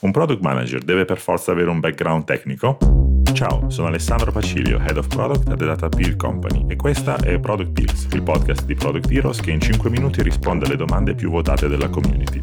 Un product manager deve per forza avere un background tecnico? Ciao, sono Alessandro Pacilio, Head of Product at The Data Peel Company e questa è Product Pills, il podcast di Product Heroes che in 5 minuti risponde alle domande più votate della community.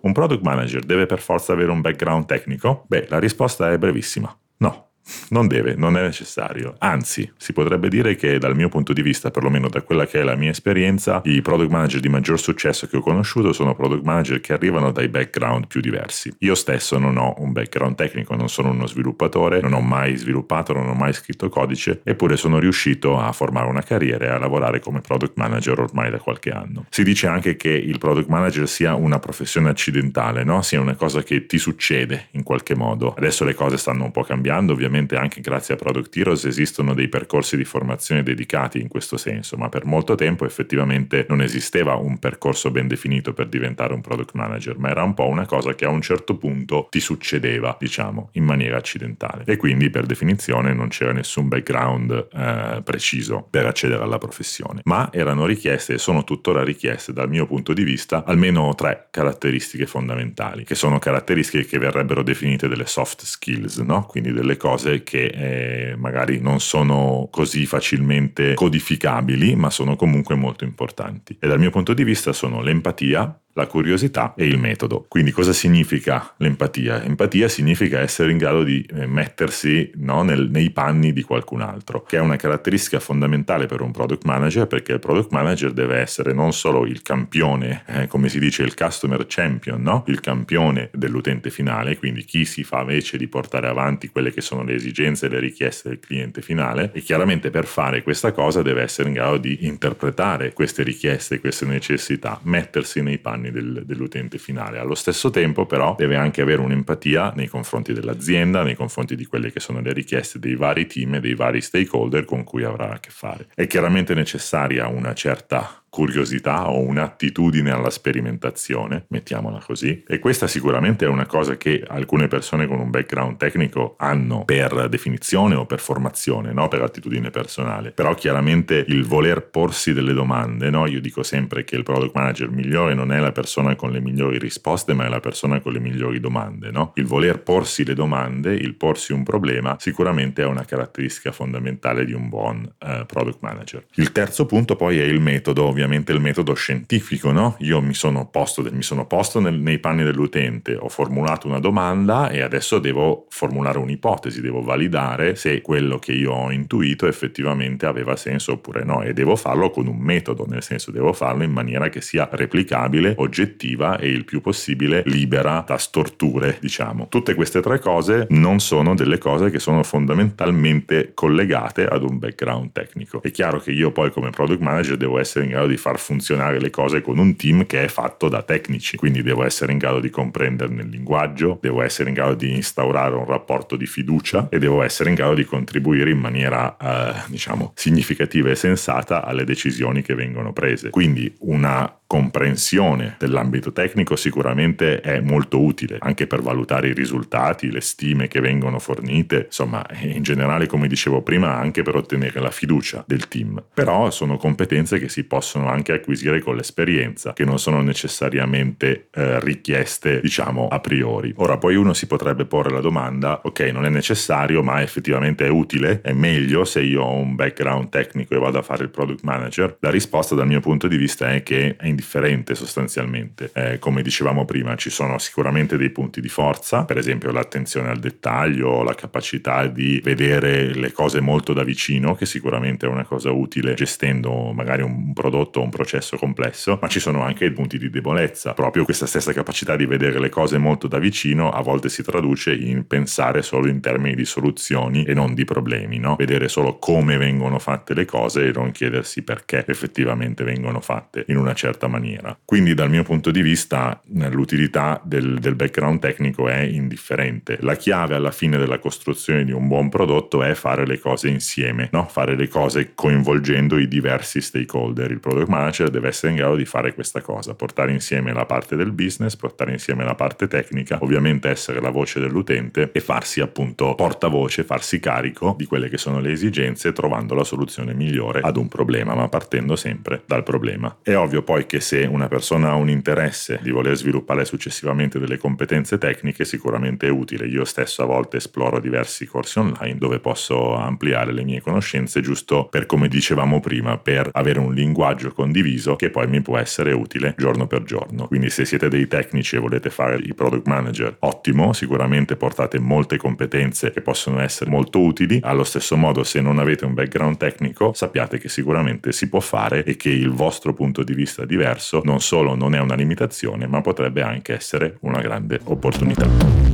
Un product manager deve per forza avere un background tecnico? Beh, la risposta è brevissima. No. Non deve, non è necessario. Anzi, si potrebbe dire che dal mio punto di vista, perlomeno da quella che è la mia esperienza, i product manager di maggior successo che ho conosciuto sono product manager che arrivano dai background più diversi. Io stesso non ho un background tecnico, non sono uno sviluppatore, non ho mai sviluppato, non ho mai scritto codice, eppure sono riuscito a formare una carriera e a lavorare come product manager ormai da qualche anno. Si dice anche che il product manager sia una professione accidentale, no? sia una cosa che ti succede in qualche modo. Adesso le cose stanno un po' cambiando, ovviamente ovviamente anche grazie a Product Heroes esistono dei percorsi di formazione dedicati in questo senso, ma per molto tempo effettivamente non esisteva un percorso ben definito per diventare un product manager, ma era un po' una cosa che a un certo punto ti succedeva, diciamo, in maniera accidentale. E quindi per definizione non c'era nessun background eh, preciso per accedere alla professione, ma erano richieste e sono tuttora richieste dal mio punto di vista almeno tre caratteristiche fondamentali, che sono caratteristiche che verrebbero definite delle soft skills, no? quindi delle cose cose che eh, magari non sono così facilmente codificabili, ma sono comunque molto importanti. E dal mio punto di vista sono l'empatia, la curiosità e il metodo. Quindi cosa significa l'empatia? Empatia significa essere in grado di eh, mettersi no, nel, nei panni di qualcun altro, che è una caratteristica fondamentale per un product manager perché il product manager deve essere non solo il campione, eh, come si dice il customer champion, no? il campione dell'utente finale, quindi chi si fa invece di portare avanti quelle che sono le esigenze e le richieste del cliente finale e chiaramente per fare questa cosa deve essere in grado di interpretare queste richieste, queste necessità, mettersi nei panni anni del, dell'utente finale. Allo stesso tempo però deve anche avere un'empatia nei confronti dell'azienda, nei confronti di quelle che sono le richieste dei vari team e dei vari stakeholder con cui avrà a che fare. È chiaramente necessaria una certa curiosità o un'attitudine alla sperimentazione, mettiamola così. E questa sicuramente è una cosa che alcune persone con un background tecnico hanno per definizione o per formazione, no? per attitudine personale. Però chiaramente il voler porsi delle domande, no? io dico sempre che il product manager migliore non è la persona con le migliori risposte, ma è la persona con le migliori domande. No? Il voler porsi le domande, il porsi un problema, sicuramente è una caratteristica fondamentale di un buon uh, product manager. Il terzo punto poi è il metodo ovviamente il metodo scientifico, no? Io mi sono posto, mi sono posto nel, nei panni dell'utente, ho formulato una domanda e adesso devo formulare un'ipotesi, devo validare se quello che io ho intuito effettivamente aveva senso oppure no e devo farlo con un metodo, nel senso devo farlo in maniera che sia replicabile, oggettiva e il più possibile libera da storture, diciamo. Tutte queste tre cose non sono delle cose che sono fondamentalmente collegate ad un background tecnico. È chiaro che io poi come product manager devo essere in grado di far funzionare le cose con un team che è fatto da tecnici, quindi devo essere in grado di comprenderne il linguaggio, devo essere in grado di instaurare un rapporto di fiducia e devo essere in grado di contribuire in maniera eh, diciamo significativa e sensata alle decisioni che vengono prese. Quindi una comprensione dell'ambito tecnico sicuramente è molto utile anche per valutare i risultati, le stime che vengono fornite, insomma in generale come dicevo prima anche per ottenere la fiducia del team. Però sono competenze che si possono anche acquisire con l'esperienza, che non sono necessariamente eh, richieste diciamo a priori. Ora poi uno si potrebbe porre la domanda, ok non è necessario ma effettivamente è utile, è meglio se io ho un background tecnico e vado a fare il product manager? La risposta dal mio punto di vista è che è indifferente sostanzialmente. Eh, come dicevamo prima, ci sono sicuramente dei punti di forza, per esempio l'attenzione al dettaglio, la capacità di vedere le cose molto da vicino, che sicuramente è una cosa utile gestendo magari un prodotto o un processo complesso, ma ci sono anche i punti di debolezza. Proprio questa stessa capacità di vedere le cose molto da vicino a volte si traduce in pensare solo in termini di soluzioni e non di problemi, no? Vedere solo come vengono fatte le cose e non chiedersi perché effettivamente vengono fatte in una certa maniera. Quindi dal mio punto di vista l'utilità del, del background tecnico è indifferente. La chiave alla fine della costruzione di un buon prodotto è fare le cose insieme, no? fare le cose coinvolgendo i diversi stakeholder. Il product manager deve essere in grado di fare questa cosa, portare insieme la parte del business, portare insieme la parte tecnica, ovviamente essere la voce dell'utente e farsi appunto portavoce, farsi carico di quelle che sono le esigenze trovando la soluzione migliore ad un problema, ma partendo sempre dal problema. È ovvio poi che anche se una persona ha un interesse di voler sviluppare successivamente delle competenze tecniche, sicuramente è utile. Io stesso a volte esploro diversi corsi online dove posso ampliare le mie conoscenze giusto per come dicevamo prima, per avere un linguaggio condiviso che poi mi può essere utile giorno per giorno. Quindi se siete dei tecnici e volete fare i product manager, ottimo, sicuramente portate molte competenze che possono essere molto utili. Allo stesso modo, se non avete un background tecnico, sappiate che sicuramente si può fare e che il vostro punto di vista diverso non solo non è una limitazione, ma potrebbe anche essere una grande opportunità.